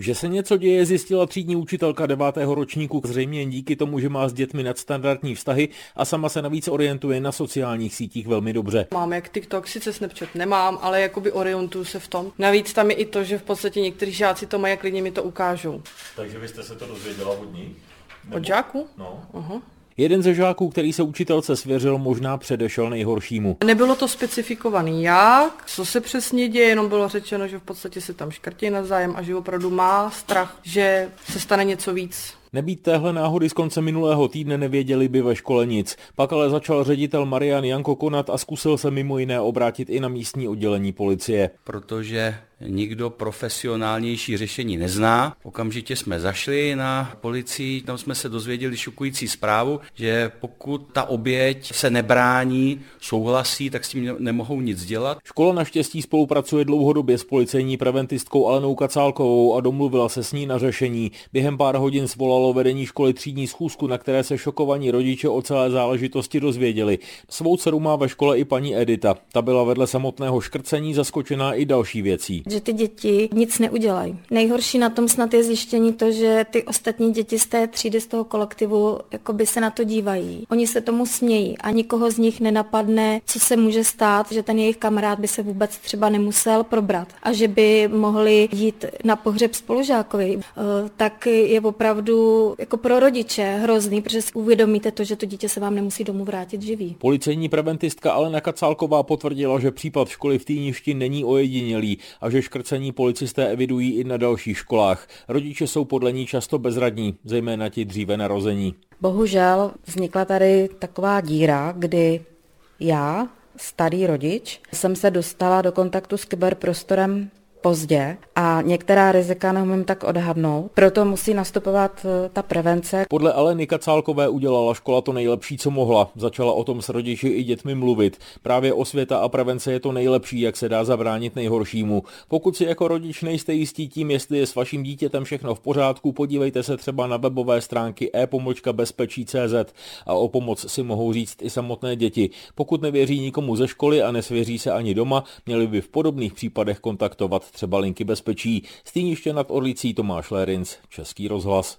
Že se něco děje, zjistila třídní učitelka devátého ročníku, zřejmě jen díky tomu, že má s dětmi nadstandardní vztahy a sama se navíc orientuje na sociálních sítích velmi dobře. Mám jak TikTok, sice Snapchat nemám, ale jakoby orientuju se v tom. Navíc tam je i to, že v podstatě někteří žáci to mají a klidně mi to ukážou. Takže vy jste se to dozvěděla od ní? Od žáků? No. Uh-huh. Jeden ze žáků, který se učitelce svěřil, možná předešel nejhoršímu. Nebylo to specifikovaný jak, co se přesně děje, jenom bylo řečeno, že v podstatě se tam škrtí navzájem a že opravdu má strach, že se stane něco víc. Nebýt téhle náhody z konce minulého týdne nevěděli by ve škole nic. Pak ale začal ředitel Marian Janko konat a zkusil se mimo jiné obrátit i na místní oddělení policie. Protože nikdo profesionálnější řešení nezná. Okamžitě jsme zašli na policii, tam jsme se dozvěděli šokující zprávu, že pokud ta oběť se nebrání, souhlasí, tak s tím nemohou nic dělat. Škola naštěstí spolupracuje dlouhodobě s policejní preventistkou Alenou Kacálkovou a domluvila se s ní na řešení. Během pár hodin svolalo vedení školy třídní schůzku, na které se šokovaní rodiče o celé záležitosti dozvěděli. Svou dceru má ve škole i paní Edita. Ta byla vedle samotného škrcení zaskočená i další věcí že ty děti nic neudělají. Nejhorší na tom snad je zjištění to, že ty ostatní děti z té třídy, z toho kolektivu, jakoby se na to dívají. Oni se tomu smějí a nikoho z nich nenapadne, co se může stát, že ten jejich kamarád by se vůbec třeba nemusel probrat a že by mohli jít na pohřeb spolužákovi. Eh, tak je opravdu jako pro rodiče hrozný, protože si uvědomíte to, že to dítě se vám nemusí domů vrátit živý. Policejní preventistka Alena Kacálková potvrdila, že případ školy v Týništi není ojedinělý a že že škrcení policisté evidují i na dalších školách. Rodiče jsou podle ní často bezradní, zejména ti dříve narození. Bohužel vznikla tady taková díra, kdy já, starý rodič, jsem se dostala do kontaktu s kyberprostorem pozdě a některá rizika neumím tak odhadnout, proto musí nastupovat eh, ta prevence. Podle Aleny Kacálkové udělala škola to nejlepší, co mohla. Začala o tom s rodiči i dětmi mluvit. Právě osvěta a prevence je to nejlepší, jak se dá zabránit nejhoršímu. Pokud si jako rodič nejste jistí tím, jestli je s vaším dítětem všechno v pořádku, podívejte se třeba na webové stránky e-bezpečí.cz a o pomoc si mohou říct i samotné děti. Pokud nevěří nikomu ze školy a nesvěří se ani doma, měli by v podobných případech kontaktovat třeba linky bezpečí. Stýniště nad Orlicí Tomáš Lérinc, Český rozhlas.